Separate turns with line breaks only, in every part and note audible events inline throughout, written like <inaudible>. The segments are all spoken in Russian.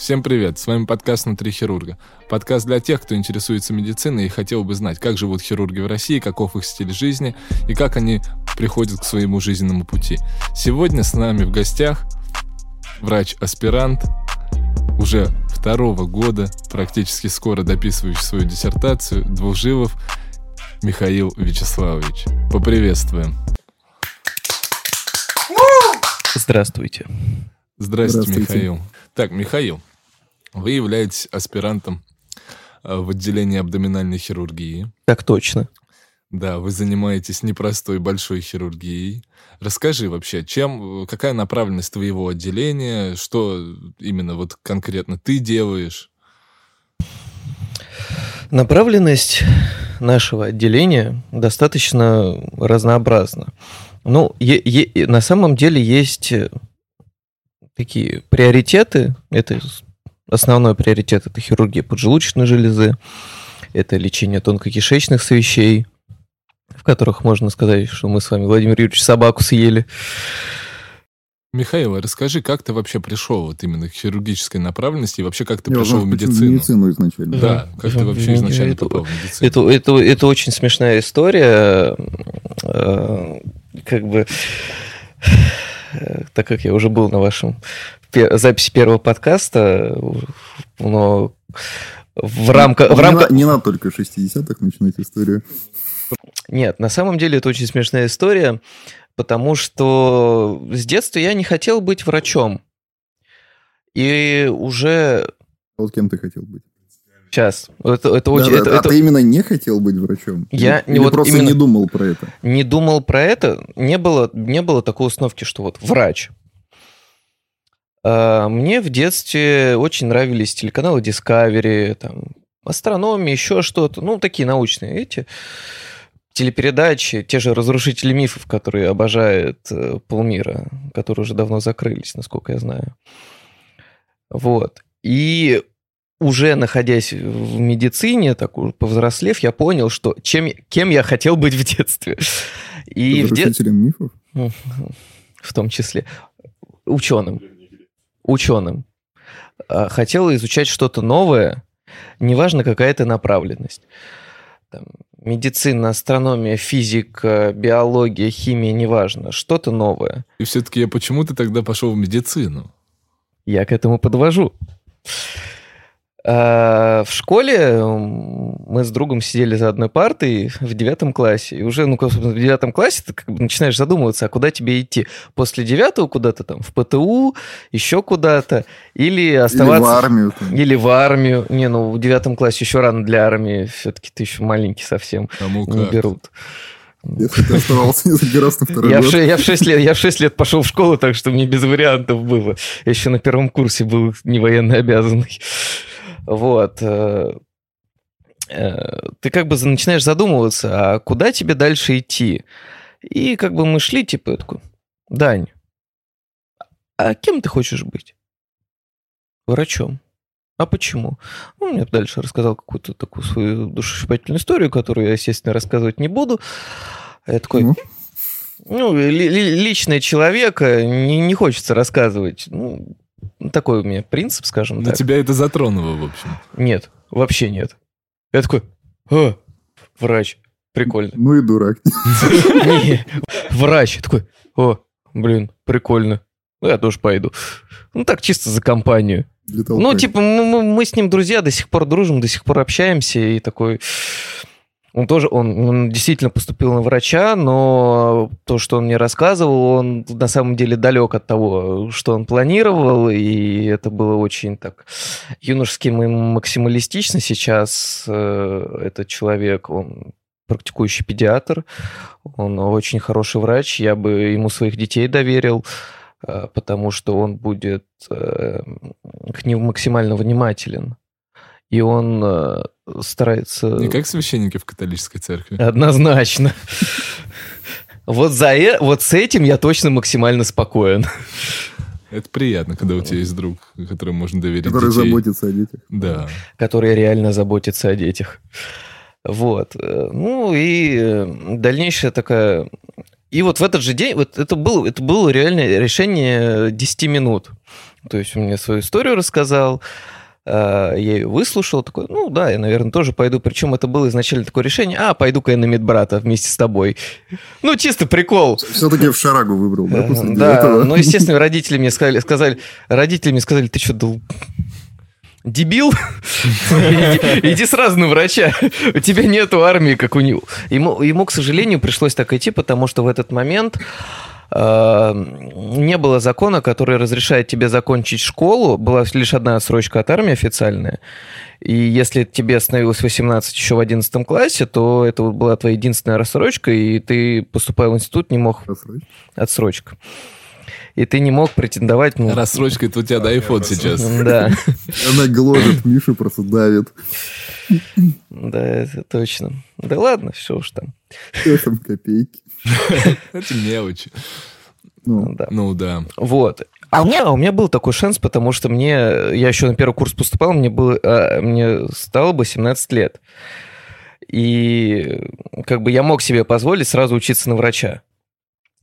Всем привет, с вами подкаст «Внутри хирурга». Подкаст для тех, кто интересуется медициной и хотел бы знать, как живут хирурги в России, каков их стиль жизни и как они приходят к своему жизненному пути. Сегодня с нами в гостях врач-аспирант, уже второго года, практически скоро дописывающий свою диссертацию, Двуживов Михаил Вячеславович. Поприветствуем.
Здравствуйте.
Здравствуйте, Здравствуйте. Михаил. Так, Михаил, вы являетесь аспирантом э, в отделении абдоминальной хирургии.
Так точно.
Да, вы занимаетесь непростой большой хирургией. Расскажи вообще, чем, какая направленность твоего отделения, что именно вот конкретно ты делаешь?
Направленность нашего отделения достаточно разнообразна. Ну, е- е- на самом деле есть такие приоритеты. Это основной приоритет это хирургия поджелудочной железы, это лечение тонкокишечных свещей, в которых можно сказать, что мы с вами, Владимир Юрьевич, собаку съели.
Михаил, расскажи, как ты вообще пришел вот именно к хирургической направленности и вообще как ты Я пришел в медицину?
Медицину изначально.
Да, как ты вообще изначально это, попал в медицину?
Это, это, это очень смешная история. Э, как бы так как я уже был на вашем записи первого подкаста, но в рамках...
В рамках... Не, надо только 60-х начинать историю.
Нет, на самом деле это очень смешная история, потому что с детства я не хотел быть врачом. И уже...
А вот кем ты хотел быть?
Сейчас. Это, это очень, да,
это,
а
это... ты именно не хотел быть врачом?
Я
Или, вот просто не думал про это?
Не думал про это. Не было, не было такой установки, что вот врач. А, мне в детстве очень нравились телеканалы Discovery, там, астрономия, еще что-то. Ну, такие научные эти телепередачи, те же «Разрушители мифов», которые обожает э, полмира, которые уже давно закрылись, насколько я знаю. Вот. И уже находясь в медицине, так повзрослев, я понял, что чем, кем я хотел быть в детстве.
И в де... мифов? <laughs>
В том числе. Ученым. Ученым. А, хотел изучать что-то новое, неважно, какая это направленность. Там, медицина, астрономия, физика, биология, химия, неважно, что-то новое.
И все-таки я почему ты тогда пошел в медицину?
Я к этому подвожу. А, в школе мы с другом сидели за одной партой в девятом классе. И уже, ну, в девятом классе ты как бы начинаешь задумываться, а куда тебе идти? После девятого куда-то там, в ПТУ, еще куда-то? Или оставаться...
Или в армию.
Там. Или в армию. Не, ну, в девятом классе еще рано для армии. Все-таки ты еще маленький совсем.
Кому
не
как.
берут.
Если ты оставался несколько раз на второй
я
год.
В, я, в 6 лет, я в 6 лет пошел в школу, так что мне без вариантов было. Я еще на первом курсе был не военно обязанный. Вот. Э, э, ты как бы начинаешь задумываться, а куда тебе дальше идти? И как бы мы шли, типа, такой, Дань, а кем ты хочешь быть? Врачом. А почему? Он мне дальше рассказал какую-то такую свою душесчипательную историю, которую я, естественно, рассказывать не буду. Я такой, ну, ну ли, личное человека не, не хочется рассказывать. Ну, такой у меня принцип, скажем
Но
так.
тебя это затронуло, в общем.
Нет, вообще нет. Я такой, а, врач, прикольно.
Ну и дурак.
Врач такой, о, блин, прикольно. Ну, я тоже пойду. Ну, так чисто за компанию. Ну, типа, мы, мы с ним друзья, до сих пор дружим, до сих пор общаемся, и такой... Он тоже, он, он действительно поступил на врача, но то, что он мне рассказывал, он на самом деле далек от того, что он планировал, и это было очень так юношески максималистично. Сейчас э, этот человек, он практикующий педиатр, он очень хороший врач, я бы ему своих детей доверил, э, потому что он будет э, к ним максимально внимателен и он э, старается...
Не как священники в католической церкви.
Однозначно. Вот, за, э, вот с этим я точно максимально спокоен.
Это приятно, когда у тебя есть друг, которому можно доверить
Который
детей.
заботится о детях.
Да.
Который реально заботится о детях. Вот. Ну и э, дальнейшая такая... И вот в этот же день, вот это было, это было реально решение 10 минут. То есть он мне свою историю рассказал, я ее выслушал, такой, ну да, я, наверное, тоже пойду. Причем это было изначально такое решение, а, пойду-ка я на медбрата вместе с тобой. Ну, чисто прикол.
Все-таки в шарагу выбрал, да,
после Да, ну, естественно, родители мне сказали, сказали, родители мне сказали, ты что, дол дебил, иди, сразу на врача, у тебя нету армии, как у него. Ему, ему, к сожалению, пришлось так идти, потому что в этот момент э, не было закона, который разрешает тебе закончить школу, была лишь одна отсрочка от армии официальная, и если тебе становилось 18 еще в 11 классе, то это была твоя единственная рассрочка, и ты, поступая в институт, не мог... Отсрочка. Отсрочка и ты не мог претендовать...
Ну... Рассрочка, это у тебя да, iPhone сейчас.
Да.
Она гложет Мишу, просто давит.
Да, это точно. Да ладно, все уж там.
Что там копейки? <laughs>
Это мелочи.
Ну да.
Ну да.
Вот. А у меня, у меня был такой шанс, потому что мне, я еще на первый курс поступал, мне было, а, мне стало бы 17 лет. И как бы я мог себе позволить сразу учиться на врача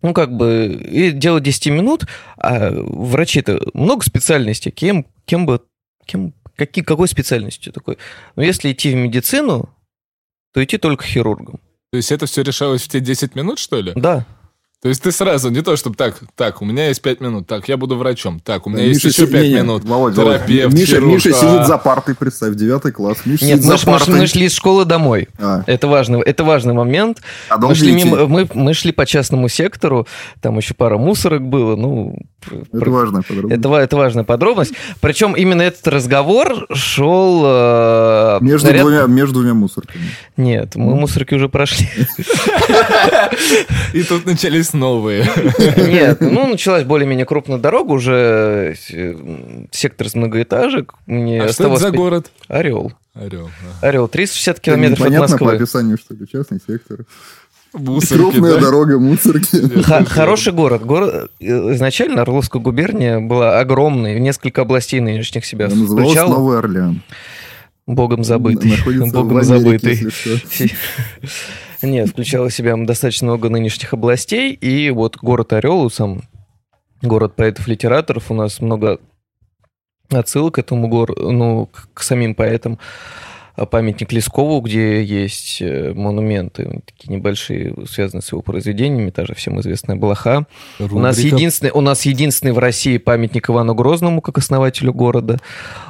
ну, как бы, и дело 10 минут, а врачи-то много специальностей, кем, кем бы, кем, какие, какой специальностью такой? Ну, если идти в медицину, то идти только хирургом.
То есть это все решалось в те 10 минут, что ли?
Да.
То есть ты сразу, не то, чтобы так, так, у меня есть пять минут, так, я буду врачом, так, у меня есть Миша, еще пять минут,
Володь, терапевт, Миша, хирург, Миша а... сидит за партой, представь, девятый класс. Миша
Нет, мы, мы, мы шли из школы домой. А. Это, важный, это важный момент. А мы, шли мимо, мы, мы шли по частному сектору, там еще пара мусорок было, ну...
Это про... важная подробность.
Это, это важная подробность. Причем именно этот разговор шел... Э,
между, наряд... двумя, между двумя мусорками.
Нет, мы мусорки уже прошли. <laughs>
И тут начались новые.
Нет, ну, началась более-менее крупная дорога, уже э, сектор с многоэтажек.
Мне а что это за город?
Орел.
Орел.
Орел, 360 километров от Москвы.
по описанию, что ли, частный сектор. Мусорки, Крупная да? дорога, мусорки.
Х- хороший город. город. Э, изначально Орловская губерния была огромной, несколько областей нынешних себя
Она называлась Новый Орлеан.
Богом забытый.
Находится
Богом забытый. <laughs> Нет, включала в себя достаточно много нынешних областей, и вот город Орел, сам город поэтов-литераторов, у нас много отсылок к этому городу, ну, к самим поэтам. А памятник Лескову, где есть э, монументы, такие небольшие, связанные с его произведениями, та же всем известная Блоха. У нас, единственный, у нас единственный в России памятник Ивану Грозному, как основателю города.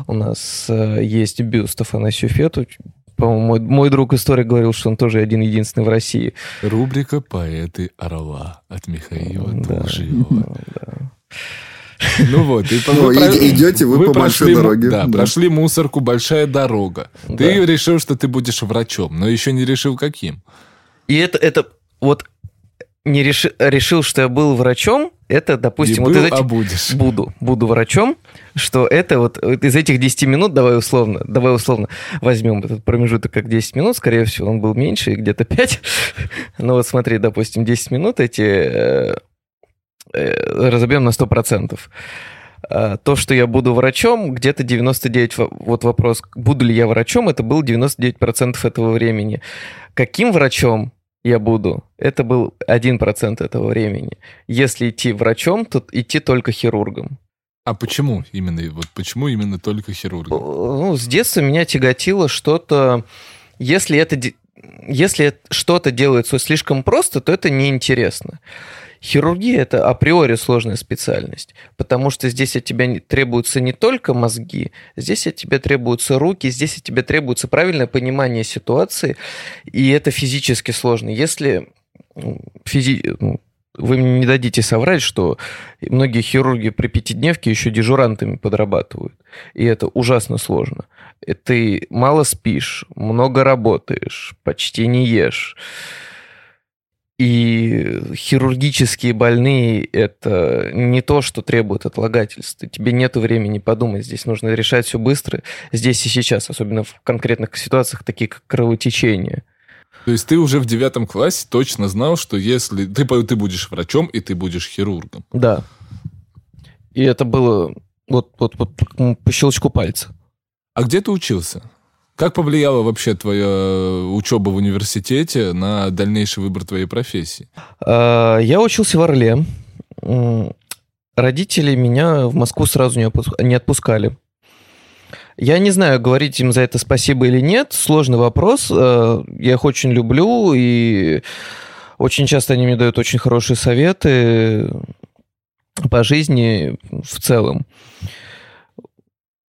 У нас э, есть бюст Афанасию Фету, по-моему, мой, мой друг историк говорил, что он тоже один единственный в России.
Рубрика «Поэты Орла» от Михаила да, Толжиева. Да. Ну вот, и
ну, вы идете вы, вы по прошли, большой дороге.
Да, да, прошли мусорку, большая дорога. Да. Ты решил, что ты будешь врачом, но еще не решил, каким.
И это, это вот не реши, решил, что я был врачом, это, допустим,
не
вот
был,
из этих...
а будешь. <laughs>
Буду, буду врачом, что это вот, вот из этих 10 минут, давай условно, давай условно возьмем этот промежуток как 10 минут, скорее всего, он был меньше, где-то 5. <laughs> Но вот смотри, допустим, 10 минут эти э, э, разобьем на 100%. А, то, что я буду врачом, где-то 99... Вот вопрос, буду ли я врачом, это был 99% этого времени. Каким врачом? Я буду, это был 1% этого времени. Если идти врачом, то идти только хирургом.
А почему именно, вот почему именно только хирургом?
Ну, с детства меня тяготило что-то, если это, если что-то делается слишком просто, то это неинтересно. Хирургия – это априори сложная специальность, потому что здесь от тебя требуются не только мозги, здесь от тебя требуются руки, здесь от тебя требуется правильное понимание ситуации, и это физически сложно. Если ну, физи... Ну, вы мне не дадите соврать, что многие хирурги при пятидневке еще дежурантами подрабатывают. И это ужасно сложно. Ты мало спишь, много работаешь, почти не ешь и хирургические больные – это не то, что требует отлагательства. Тебе нет времени подумать. Здесь нужно решать все быстро, здесь и сейчас, особенно в конкретных ситуациях, такие как кровотечение.
То есть ты уже в девятом классе точно знал, что если ты, ты будешь врачом и ты будешь хирургом.
Да. И это было вот, вот, вот по щелчку пальца.
А где ты учился? Как повлияла вообще твоя учеба в университете на дальнейший выбор твоей профессии?
А, я учился в Орле. родители меня в Москву сразу не отпускали. Я не знаю, говорить им за это спасибо или нет. Сложный вопрос. Э, я их очень люблю, и очень часто они мне дают очень хорошие советы по жизни в целом.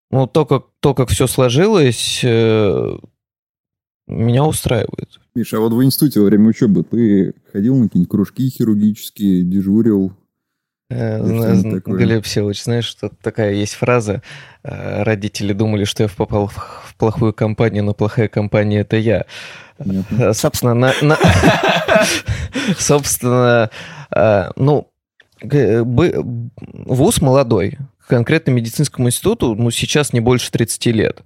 Ну, то, как, то, как все сложилось, э, меня устраивает.
Миша, а вот в институте во время учебы ты ходил на какие-нибудь кружки хирургические, дежурил?
Э, Глеб Всеволодович, знаешь, что такая есть фраза, э, родители думали, что я попал в плохую компанию, но плохая компания — это я. Понятно. Собственно, на, на... <laughs> собственно, ну, вуз молодой, конкретно медицинскому институту, ну, сейчас не больше 30 лет.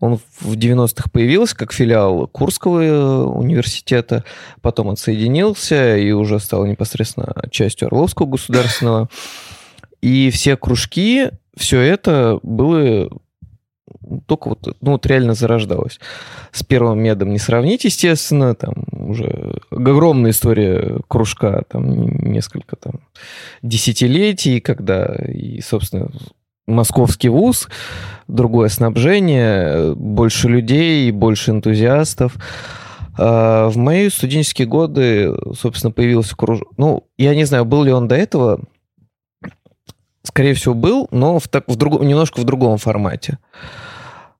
Он в 90-х появился как филиал Курского э, университета, потом отсоединился и уже стал непосредственно частью Орловского государственного. И все кружки, все это было только вот, ну, вот реально зарождалось. С первым медом не сравнить, естественно, там уже огромная история кружка, там несколько там десятилетий, когда и, собственно, московский вуз, другое снабжение, больше людей, больше энтузиастов. А, в мои студенческие годы, собственно, появился кружок. Ну, я не знаю, был ли он до этого. Скорее всего, был, но в, так, в друг, немножко в другом формате. А,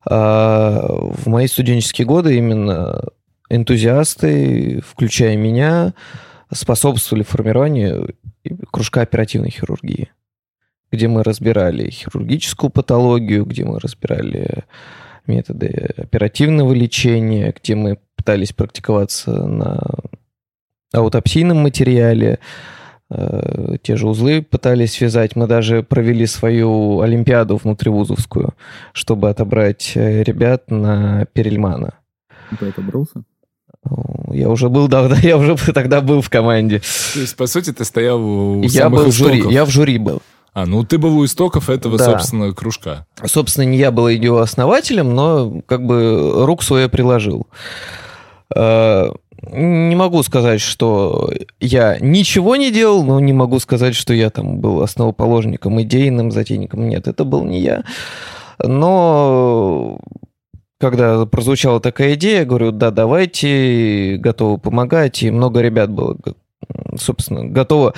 в мои студенческие годы именно энтузиасты, включая меня, способствовали формированию кружка оперативной хирургии где мы разбирали хирургическую патологию, где мы разбирали методы оперативного лечения, где мы пытались практиковаться на аутопсийном материале, те же узлы пытались связать. Мы даже провели свою олимпиаду внутривузовскую, чтобы отобрать э, ребят на Перельмана.
Ты отобрался?
Я уже был, да, <laughs> я уже <laughs> тогда был в команде.
То есть, по сути, ты стоял у
я был в жюри, Я в жюри был.
А, ну ты был у истоков этого, да. собственно, кружка.
Собственно, не я был его основателем, но как бы рук свое приложил. Не могу сказать, что я ничего не делал, но не могу сказать, что я там был основоположником, идейным затейником. Нет, это был не я. Но когда прозвучала такая идея, говорю, да, давайте, готовы помогать. И много ребят было, собственно, готово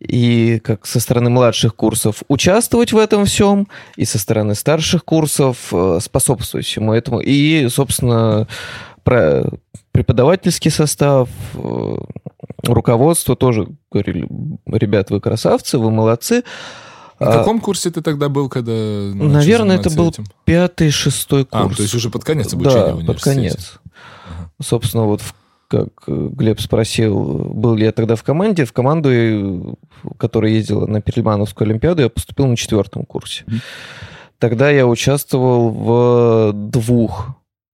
и как со стороны младших курсов участвовать в этом всем, и со стороны старших курсов э, способствовать всему этому. И, собственно, про преподавательский состав, э, руководство тоже говорили, ребят, вы красавцы, вы молодцы.
На каком а, курсе ты тогда был, когда
Наверное, это был этим? пятый, шестой курс.
А, то есть уже под конец обучения
да, в под конец. Ага. Собственно, вот в как э, Глеб спросил, был ли я тогда в команде. В команду, э, которая ездила на Перельмановскую Олимпиаду, я поступил на четвертом курсе. Тогда я участвовал в двух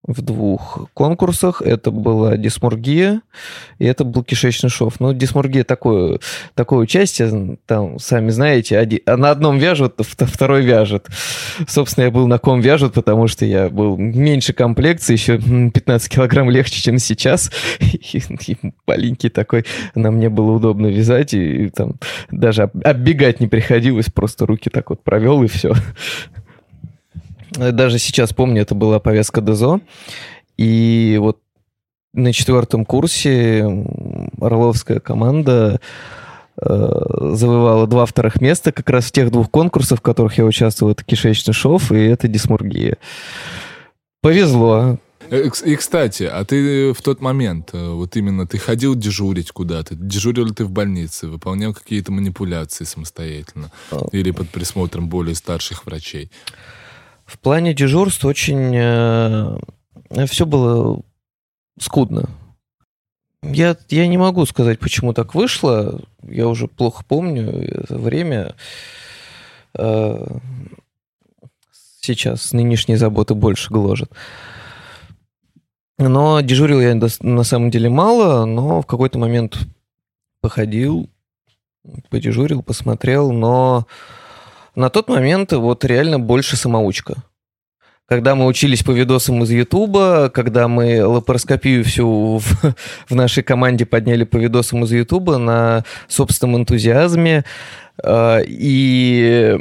в двух конкурсах. Это была дисморгия, и это был кишечный шов. Ну, дисморгия такое, такое участие, там, сами знаете, один, на одном вяжут, второй вяжет. Собственно, я был на ком вяжут, потому что я был меньше комплекции, еще 15 килограмм легче, чем сейчас. <laughs> И, и маленький такой, на мне было удобно вязать, и, и там даже оббегать не приходилось, просто руки так вот провел, и все. Даже сейчас помню, это была повестка ДЗО. И вот на четвертом курсе Орловская команда э, завоевала два вторых места как раз в тех двух конкурсах, в которых я участвовал. Это кишечный шов и это дисмургия. Повезло.
Э, и, кстати, а ты в тот момент, э, вот именно, ты ходил дежурить куда-то? Дежурил ли ты в больнице? Выполнял какие-то манипуляции самостоятельно? А. Или под присмотром более старших врачей?
В плане дежурств очень э, все было скудно. Я, я не могу сказать, почему так вышло. Я уже плохо помню это время. Э, сейчас нынешние заботы больше гложат. Но дежурил я на самом деле мало, но в какой-то момент походил, подежурил, посмотрел, но на тот момент вот реально больше самоучка. когда мы учились по видосам из Ютуба, когда мы лапароскопию всю в, <laughs> в нашей команде подняли по видосам из Ютуба на собственном энтузиазме. Э, и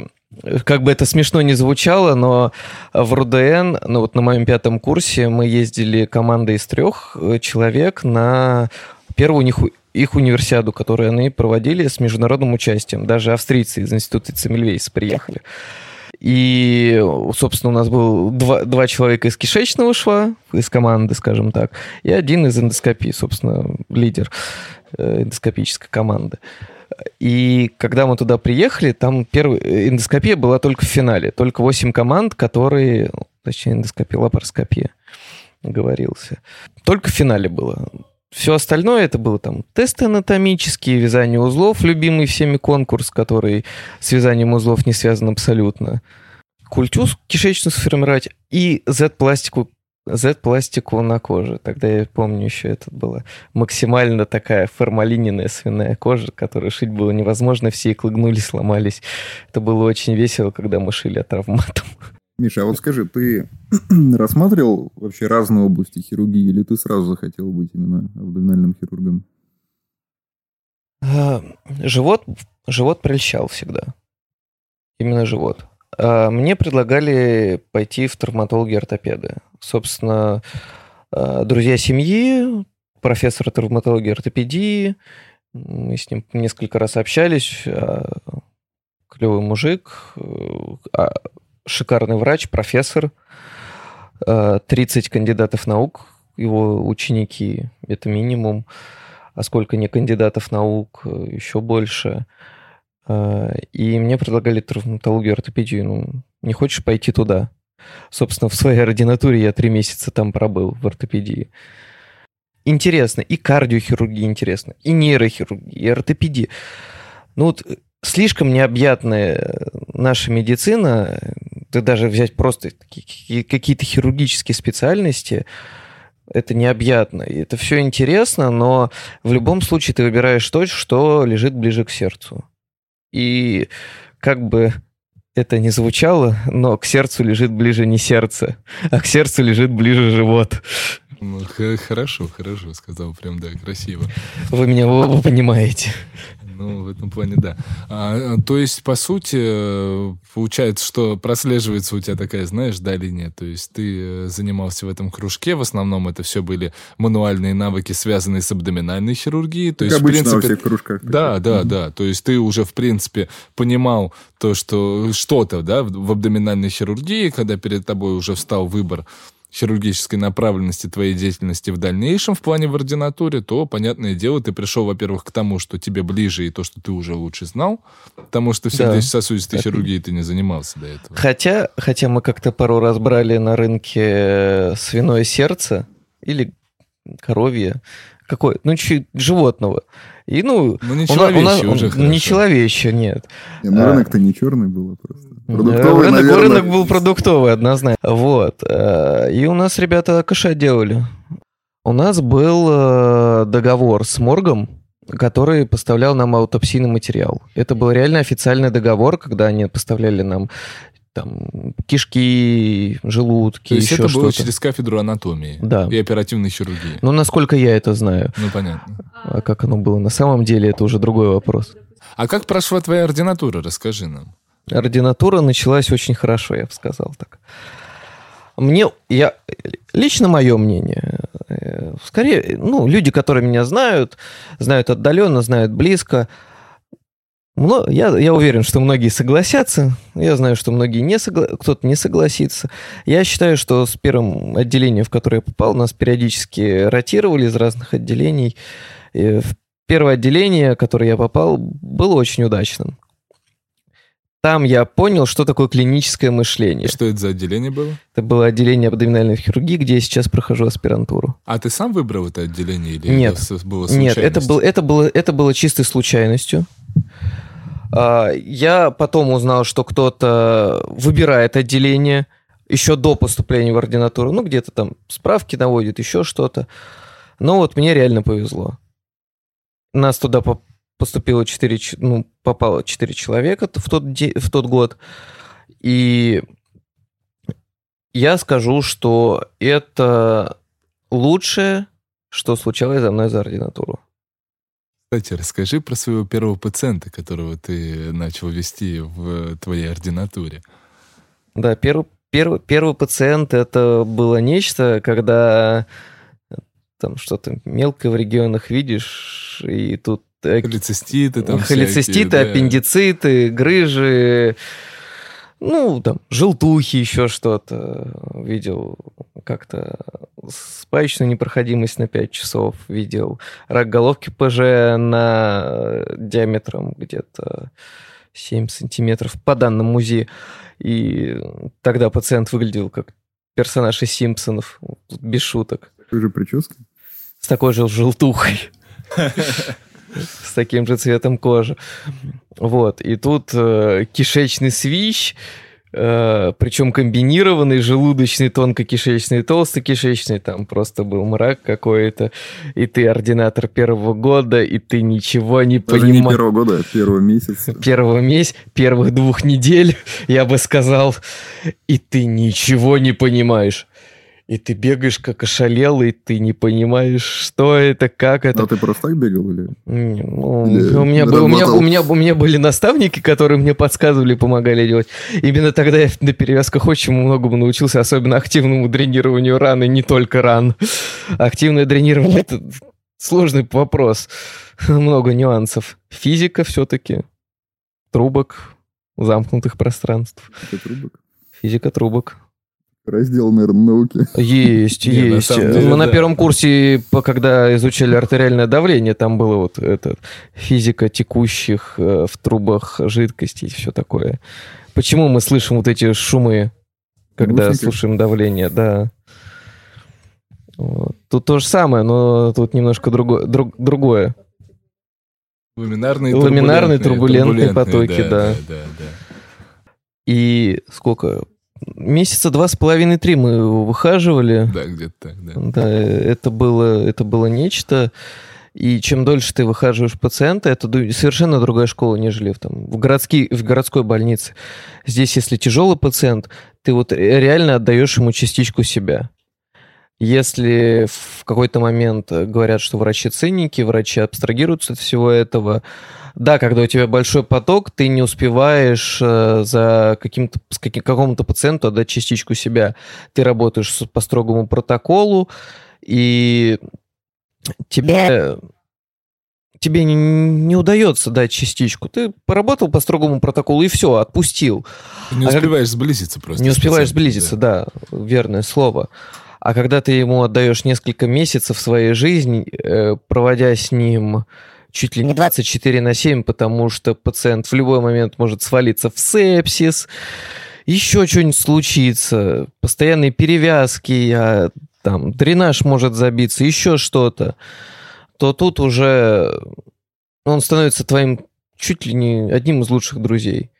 как бы это смешно не звучало, но в РУДН, ну вот на моем пятом курсе мы ездили командой из трех человек на первую них, их универсиаду, которую они проводили с международным участием. Даже австрийцы из института Цемельвейс приехали. И, собственно, у нас был два, два человека из кишечного шва, из команды, скажем так, и один из эндоскопии, собственно, лидер э, эндоскопической команды. И когда мы туда приехали, там первая эндоскопия была только в финале. Только 8 команд, которые... Ну, точнее, эндоскопия, лапароскопия говорился. Только в финале было. Все остальное это было там тесты анатомические, вязание узлов, любимый всеми конкурс, который с вязанием узлов не связан абсолютно. Культюз кишечную сформировать и Z-пластику Z-пластику на коже. Тогда я помню еще это была максимально такая формалиненная свиная кожа, которую шить было невозможно, все иглы гнулись, сломались. Это было очень весело, когда мы шили травматом.
Миша, а вот скажи, ты <clears throat> рассматривал вообще разные области хирургии, или ты сразу захотел быть именно абдоминальным хирургом?
А, живот, живот прельщал всегда. Именно живот. А, мне предлагали пойти в травматологи-ортопеды. Собственно, а, друзья семьи, профессор травматологии ортопедии, мы с ним несколько раз общались, клевый мужик, шикарный врач, профессор, 30 кандидатов наук, его ученики, это минимум, а сколько не кандидатов наук, еще больше – а, и мне предлагали травматологию, ортопедию. Ну, не хочешь пойти туда? Собственно, в своей ординатуре я три месяца там пробыл в ортопедии. Интересно. И кардиохирургия интересно, и нейрохирургия, и ортопедия. Ну вот слишком необъятная наша медицина, да даже взять просто какие-то хирургические специальности, это необъятно. Это все интересно, но в любом случае ты выбираешь то, что лежит ближе к сердцу. И как бы это не звучало, но к сердцу лежит ближе не сердце, а к сердцу лежит ближе живот.
Ну, хорошо, хорошо, сказал прям, да, красиво.
Вы меня оба понимаете.
Ну, в этом плане, да. А, то есть, по сути, получается, что прослеживается у тебя такая, знаешь, да, линия. То есть ты э, занимался в этом кружке, в основном это все были мануальные навыки, связанные с абдоминальной хирургией. То
как
есть,
обычно
в принципе,
во всех кружках.
Да, да, да. То есть ты уже, в принципе, понимал то, что что-то, да, в абдоминальной хирургии, когда перед тобой уже встал выбор хирургической направленности твоей деятельности в дальнейшем в плане в ординатуре, то, понятное дело, ты пришел, во-первых, к тому, что тебе ближе и то, что ты уже лучше знал, потому что в сердечно-сосудистой да. хирургией ты не занимался до этого.
Хотя, хотя мы как-то пару раз брали на рынке свиное сердце или коровье, какое, ну, чуть животного. И, ну,
ну не человечье уже
хорошо. Не человечье, нет.
Не, ну, рынок-то не черный был просто.
Продуктовый, рынок, наверное. рынок был продуктовый, однозначно. Вот. Э, и у нас ребята кэша делали. У нас был э, договор с моргом, который поставлял нам аутопсийный материал. Это был реально официальный договор, когда они поставляли нам там кишки, желудки, То есть еще
это
что-то.
было через кафедру анатомии
да.
и оперативной хирургии?
Ну, насколько я это знаю.
Ну, понятно.
А как оно было на самом деле, это уже другой вопрос.
А как прошла твоя ординатура? Расскажи нам.
Ординатура началась очень хорошо, я бы сказал так. Мне, я, лично мое мнение, э, скорее, ну, люди, которые меня знают, знают отдаленно, знают близко, я, я уверен, что многие согласятся. Я знаю, что многие не согла... кто-то не согласится. Я считаю, что с первым отделением, в которое я попал, нас периодически ротировали из разных отделений. И первое отделение, в которое я попал, было очень удачным. Там я понял, что такое клиническое мышление.
Что это за отделение было?
Это было отделение абдоминальной хирургии, где я сейчас прохожу аспирантуру.
А ты сам выбрал это отделение или
Нет.
это было
Нет, это, был, это, было, это было чистой случайностью. А, я потом узнал, что кто-то выбирает отделение еще до поступления в ординатуру. Ну, где-то там справки наводит, еще что-то. Но вот мне реально повезло. Нас туда поступило 4, ну, попало 4 человека в тот, в тот год. И я скажу, что это лучшее, что случалось за мной за ординатуру.
Кстати, расскажи про своего первого пациента, которого ты начал вести в твоей ординатуре.
Да, первый, первый, первый пациент это было нечто, когда там что-то мелкое в регионах видишь, и тут...
Холециститы там
Холециститы, всякие, аппендициты, да. грыжи, ну, там, желтухи, еще что-то. Видел как-то спаечную непроходимость на 5 часов. Видел рак головки ПЖ на диаметром где-то 7 сантиметров по данным МУЗИ. И тогда пациент выглядел как персонаж из Симпсонов, без шуток.
Такой же прической?
С такой же желтухой. <laughs> С таким же цветом кожи. Вот. И тут э, кишечный свищ, э, причем комбинированный, желудочный, тонкокишечный, толстокишечный, там просто был мрак какой-то, и ты ординатор первого года, и ты ничего не понимаешь. не
первого года, а первого месяца.
Первого месяца, первых двух недель, я бы сказал, и ты ничего не понимаешь и ты бегаешь как ошалелый, ты не понимаешь, что это, как это.
А ты просто так бегал или?
Ну, или у, меня, был, у, меня, у, меня, у меня были наставники, которые мне подсказывали, помогали делать. Именно тогда я на перевязках очень многому научился, особенно активному дренированию раны, не только ран. Активное дренирование — это сложный вопрос. Много нюансов. Физика все-таки. Трубок, замкнутых пространств.
Физика трубок?
Физика трубок.
Раздел, наверное, науки.
Есть, есть. Мы на первом курсе, когда изучали артериальное давление, там было вот это физика текущих э, в трубах жидкостей и все такое. Почему мы слышим вот эти шумы, когда Гусеньки. слушаем давление, да. Тут то же самое, но тут немножко друго, друг, другое.
Ламинарные,
Ламинарные турбулентные, турбулентные потоки, да, да. да, да. И сколько? Месяца два с половиной-три мы выхаживали.
Да, где-то так, да.
Да, это было, это было нечто. И чем дольше ты выхаживаешь пациента, это совершенно другая школа, нежели в, там, в, городский, в городской больнице. Здесь, если тяжелый пациент, ты вот реально отдаешь ему частичку себя. Если в какой-то момент говорят, что врачи циники, врачи абстрагируются от всего этого, да, когда у тебя большой поток, ты не успеваешь э, за каким-то, каким, какому-то пациенту отдать частичку себя. Ты работаешь по строгому протоколу, и тебе, тебе не, не удается дать частичку. Ты поработал по строгому протоколу и все, отпустил.
Ты не а успеваешь как... сблизиться просто.
Не успеваешь сблизиться, да. да, верное слово. А когда ты ему отдаешь несколько месяцев своей жизни, э, проводя с ним чуть ли не 24 на 7, потому что пациент в любой момент может свалиться в сепсис, еще что-нибудь случится, постоянные перевязки, а, там, дренаж может забиться, еще что-то, то тут уже он становится твоим чуть ли не одним из лучших друзей.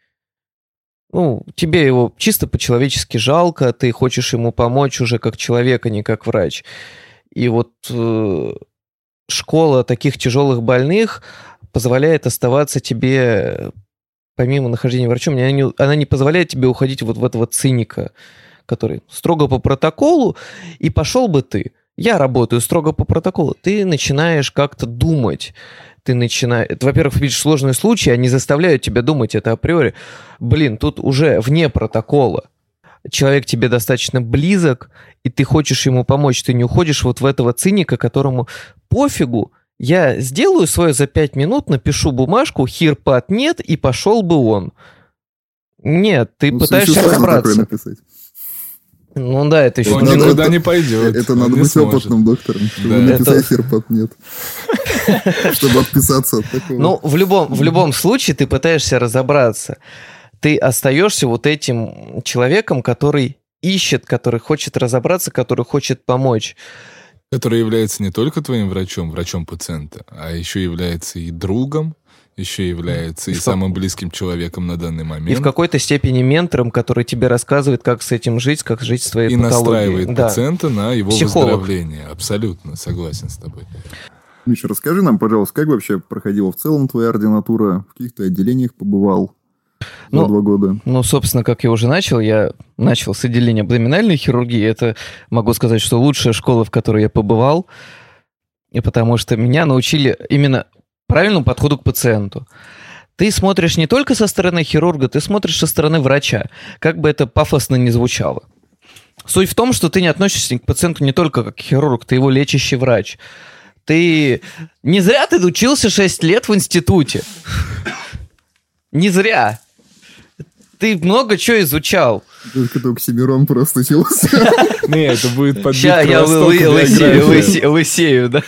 Ну, тебе его чисто по-человечески жалко, ты хочешь ему помочь уже как человек, а не как врач. И вот э, школа таких тяжелых больных позволяет оставаться тебе, помимо нахождения врачом, она не, она не позволяет тебе уходить вот в этого циника, который строго по протоколу, и пошел бы ты. Я работаю строго по протоколу. Ты начинаешь как-то думать. Ты начинаешь... Во-первых, видишь сложные случаи, они заставляют тебя думать это априори. Блин, тут уже вне протокола человек тебе достаточно близок, и ты хочешь ему помочь, ты не уходишь вот в этого циника, которому пофигу, я сделаю свое за пять минут, напишу бумажку, хирпат нет, и пошел бы он. Нет, ты ну, пытаешься разобраться. Ну да, это еще
он не никуда не пойдет.
Это надо быть сможет. опытным доктором, чтобы да. написать это... хирпат нет. <laughs> Чтобы отписаться от такого.
Ну, в любом, в любом случае ты пытаешься разобраться ты остаешься вот этим человеком, который ищет, который хочет разобраться, который хочет помочь.
Который является не только твоим врачом, врачом пациента, а еще является и другом, еще является и, и самым близким человеком на данный момент.
И в какой-то степени ментором, который тебе рассказывает, как с этим жить, как жить с твоей
и
патологией.
И настраивает да. пациента на его Психолог. выздоровление. Абсолютно согласен с тобой.
Миша, расскажи нам, пожалуйста, как вообще проходила в целом твоя ординатура, в каких то отделениях побывал, ну, за два года?
Ну, собственно, как я уже начал, я начал с отделения абдоминальной хирургии. Это, могу сказать, что лучшая школа, в которой я побывал. И потому что меня научили именно правильному подходу к пациенту. Ты смотришь не только со стороны хирурга, ты смотришь со стороны врача. Как бы это пафосно не звучало. Суть в том, что ты не относишься к пациенту не только как хирург, ты его лечащий врач. Ты... Не зря ты учился 6 лет в институте. Не зря. Ты много чего изучал.
Только только Оксимирон просто учился. <laughs>
Не, это будет подбить
Сейчас я лысею, да?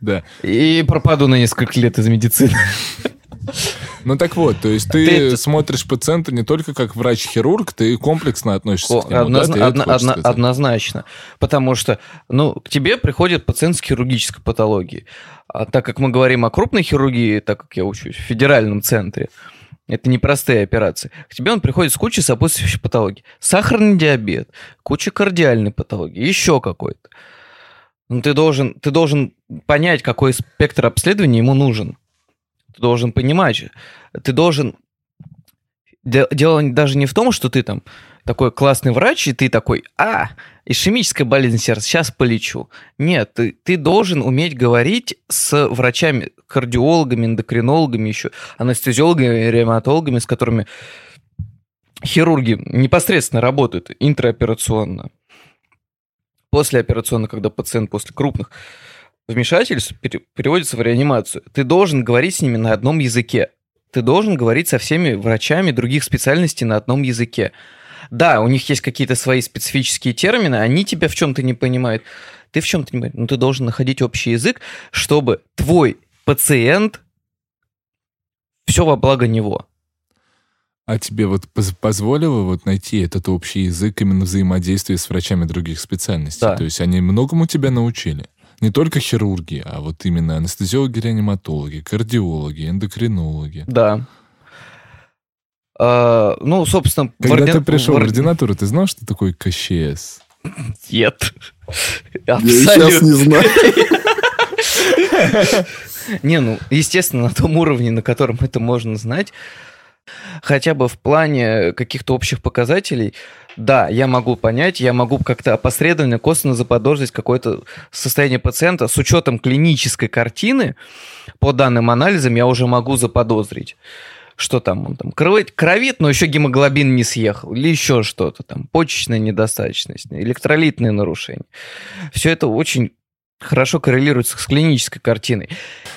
Да.
И пропаду на несколько лет из медицины.
Ну так вот, то есть ты, ты смотришь пациента не только как врач-хирург, ты комплексно относишься О, к нему,
одноз... да? Одно, одно, однозначно. Потому что, ну, к тебе приходит пациент с хирургической патологией. А так как мы говорим о крупной хирургии, так как я учусь в федеральном центре, это непростые операции. К тебе он приходит с кучей сопутствующих патологий. Сахарный диабет, куча кардиальной патологии, еще какой-то. Ну, ты должен, ты должен понять, какой спектр обследования ему нужен. Ты должен понимать, ты должен... Дело даже не в том, что ты там такой классный врач, и ты такой, а, ишемическая болезнь сердца, сейчас полечу. Нет, ты, ты должен уметь говорить с врачами, кардиологами, эндокринологами еще, анестезиологами, ревматологами, с которыми хирурги непосредственно работают интраоперационно. Послеоперационно, когда пациент после крупных вмешательств переводится в реанимацию, ты должен говорить с ними на одном языке. Ты должен говорить со всеми врачами других специальностей на одном языке. Да, у них есть какие-то свои специфические термины, они тебя в чем-то не понимают. Ты в чем-то не понимаешь. Но ты должен находить общий язык, чтобы твой пациент все во благо него.
А тебе вот позволило вот найти этот общий язык именно взаимодействия с врачами других специальностей? Да. То есть они многому тебя научили? Не только хирурги, а вот именно анестезиологи, реаниматологи, кардиологи, эндокринологи.
Да. А, ну, собственно...
Когда орди... ты пришел в, орди... в ординатуру, ты знал, что такое КЩС?
Нет.
Абсолютно. Я сейчас не знаю. <laughs>
Не, ну, естественно, на том уровне, на котором это можно знать, хотя бы в плане каких-то общих показателей, да, я могу понять, я могу как-то опосредованно, косвенно заподозрить какое-то состояние пациента с учетом клинической картины, по данным анализам я уже могу заподозрить что там он там кровит, кровит, но еще гемоглобин не съехал, или еще что-то там, почечная недостаточность, электролитные нарушения. Все это очень хорошо коррелируется с клинической картиной.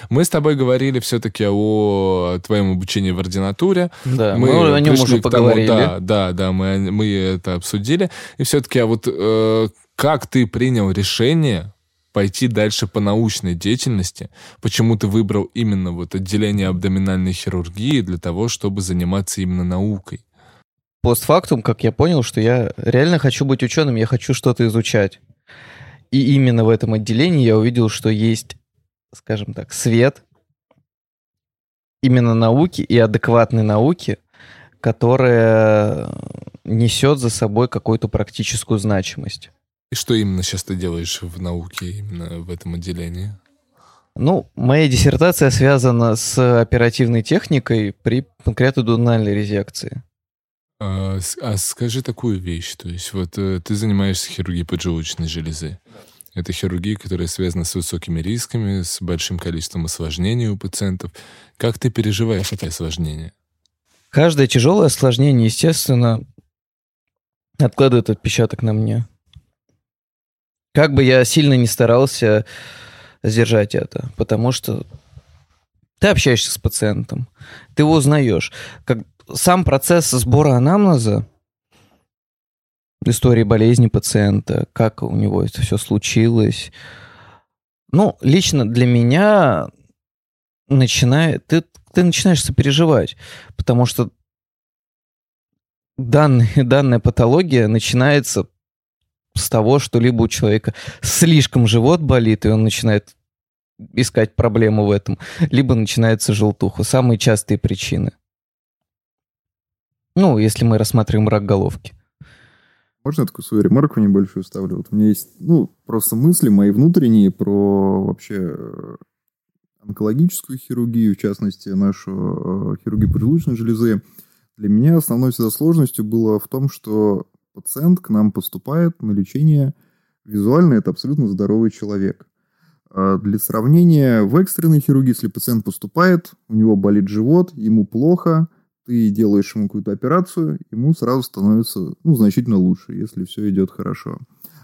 Мы с тобой говорили все-таки о твоем обучении в ординатуре.
Да, мы, мы о нем уже поговорили.
Тому, да, да, да, мы, мы это обсудили. И все-таки, а вот э, как ты принял решение пойти дальше по научной деятельности? Почему ты выбрал именно вот отделение абдоминальной хирургии для того, чтобы заниматься именно наукой?
Постфактум, как я понял, что я реально хочу быть ученым, я хочу что-то изучать. И именно в этом отделении я увидел, что есть, скажем так, свет именно науки и адекватной науки, которая несет за собой какую-то практическую значимость.
И что именно сейчас ты делаешь в науке, именно в этом отделении?
Ну, моя диссертация связана с оперативной техникой при панкреатодональной резекции.
А, а скажи такую вещь, то есть вот э, ты занимаешься хирургией поджелудочной железы. Это хирургия, которая связана с высокими рисками, с большим количеством осложнений у пациентов. Как ты переживаешь эти осложнения?
Каждое тяжелое осложнение, естественно, откладывает отпечаток на мне. Как бы я сильно не старался сдержать это, потому что ты общаешься с пациентом, ты его узнаешь. Как сам процесс сбора анамнеза, истории болезни пациента, как у него это все случилось. Ну, лично для меня начинает, ты, ты начинаешь сопереживать, потому что данная, данная патология начинается с того, что либо у человека слишком живот болит, и он начинает искать проблему в этом, либо начинается желтуха. Самые частые причины. Ну, если мы рассматриваем рак головки.
Можно я такую свою ремарку небольшую ставлю? Вот у меня есть, ну, просто мысли мои внутренние про вообще э, онкологическую хирургию, в частности, нашу хирургию поджелудочной железы, для меня основной всегда сложностью было в том, что пациент к нам поступает на лечение, визуально это абсолютно здоровый человек. А для сравнения, в экстренной хирургии, если пациент поступает, у него болит живот, ему плохо, ты делаешь ему какую-то операцию, ему сразу становится ну, значительно лучше, если все идет хорошо.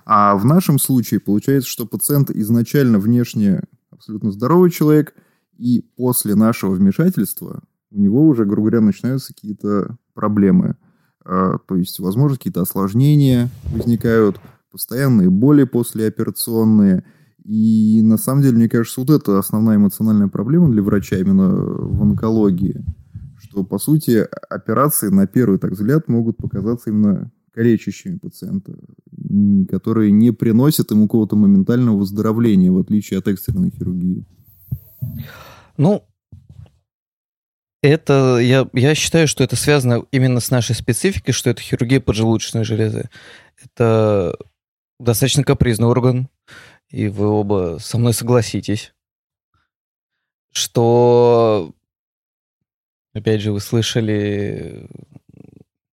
А в нашем случае получается, что пациент изначально внешне абсолютно здоровый человек, и после нашего вмешательства у него уже, грубо говоря, начинаются какие-то проблемы. А, то есть, возможно, какие-то осложнения возникают, постоянные боли послеоперационные. И на самом деле, мне кажется, вот это основная эмоциональная проблема для врача именно в онкологии. Что, по сути, операции на первый так взгляд могут показаться именно калечащими пациента, которые не приносят ему какого-то моментального выздоровления, в отличие от экстренной хирургии.
Ну, это, я, я считаю, что это связано именно с нашей спецификой, что это хирургия поджелудочной железы. Это достаточно капризный орган, и вы оба со мной согласитесь, что, опять же, вы слышали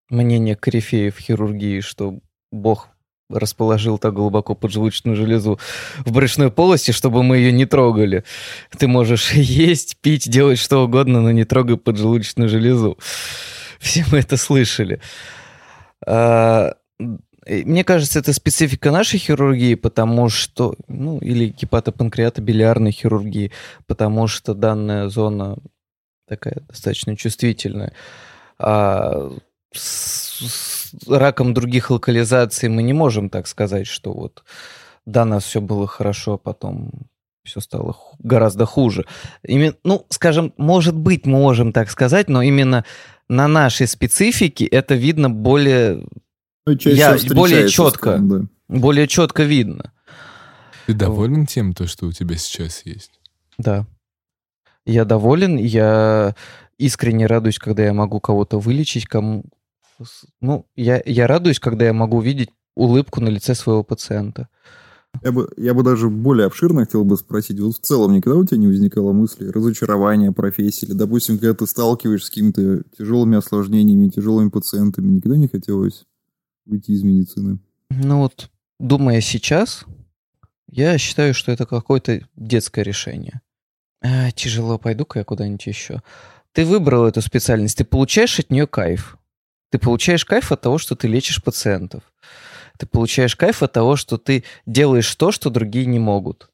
мнение корифеев хирургии, что Бог расположил так глубоко поджелудочную железу в брюшной полости, чтобы мы ее не трогали. Ты можешь <laughs> есть, пить, делать что угодно, но не трогай поджелудочную железу. Все мы это слышали. А, мне кажется, это специфика нашей хирургии, потому что, ну, или гепатопанкреатобилиарной хирургии, потому что данная зона такая достаточно чувствительная. А с раком других локализаций мы не можем так сказать, что вот да, нас все было хорошо, а потом все стало гораздо хуже. Именно, ну, скажем, может быть, мы можем так сказать, но именно на нашей специфике это видно более, ну, я, более четко, скажем, да. более четко видно.
Ты доволен тем, то, что у тебя сейчас есть?
Да. Я доволен, я искренне радуюсь, когда я могу кого-то вылечить, кому, ну, я, я радуюсь, когда я могу видеть улыбку на лице своего пациента.
Я бы, я бы даже более обширно хотел бы спросить, вот в целом никогда у тебя не возникало мысли разочарования профессии, или, допустим, когда ты сталкиваешься с какими-то тяжелыми осложнениями, тяжелыми пациентами, никогда не хотелось уйти из медицины?
Ну вот, думая сейчас, я считаю, что это какое-то детское решение. А, тяжело, пойду-ка я куда-нибудь еще. Ты выбрал эту специальность, ты получаешь от нее кайф. Ты получаешь кайф от того, что ты лечишь пациентов. Ты получаешь кайф от того, что ты делаешь то, что другие не могут.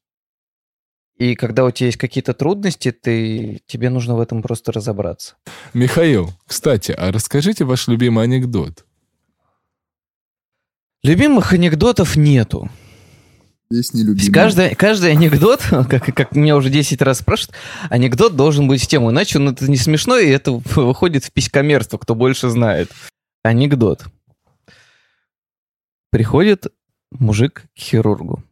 И когда у тебя есть какие-то трудности, ты, тебе нужно в этом просто разобраться.
Михаил, кстати, а расскажите ваш любимый анекдот.
Любимых анекдотов нету.
Есть нелюбимый.
Каждый, каждый анекдот, <laughs> как, как меня уже 10 раз спрашивают, анекдот должен быть в тему, иначе он это не смешно, и это <laughs> выходит в писькомерство, кто больше знает. Анекдот. Приходит мужик к хирургу.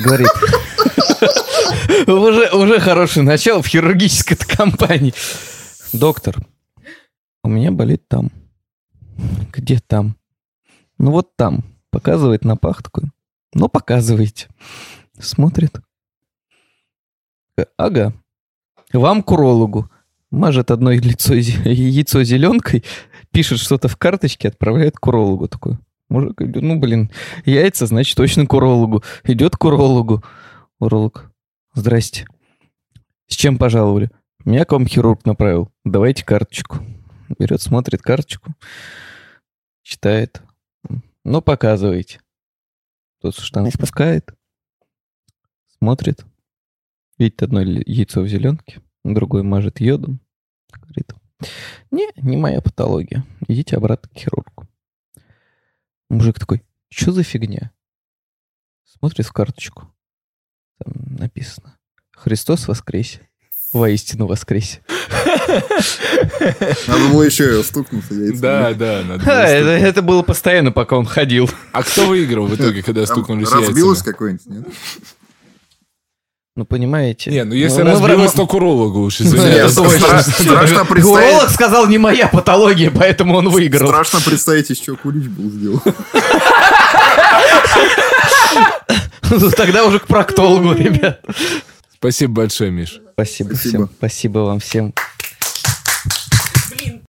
Говорит, <laughs> уже, уже хорошее начало в хирургической компании. Доктор, у меня болит там. Где там? Ну вот там. Показывает на пах такой. Ну, показывайте. Смотрит. Ага. Вам к урологу. Мажет одно лицо, <laughs> яйцо зеленкой, пишет что-то в карточке, отправляет к урологу. Такой, мужик, ну, блин, яйца, значит, точно к урологу. Идет к урологу. Уролог, здрасте. С чем пожаловали? Меня к вам хирург направил. Давайте карточку. Берет, смотрит карточку, читает. Ну, показывайте. Тот штаны спускает, смотрит, видит одно яйцо в зеленке, другой мажет йодом. Говорит, не, не моя патология. Идите обратно к хирургу. Мужик такой, что за фигня? Смотрит в карточку. Там написано. Христос воскресе воистину воскресе. <laughs>
Надо было еще стукнуться яйцами.
Да, да. Надо
было это, это было постоянно, пока он ходил.
А кто выиграл в итоге, когда стукнулись яйцами?
Разбилось какой-нибудь, нет?
Ну, понимаете.
Не, ну если ну, разбилось, то к урологу уж, извиняюсь.
Страшно представить...
Уролог сказал, не моя патология, поэтому он выиграл.
Страшно представить, из чего кулич был сделан. <laughs>
Тогда уже к проктологу, <laughs> ребят.
Спасибо большое, Миш.
Спасибо, Спасибо. всем. Спасибо вам всем.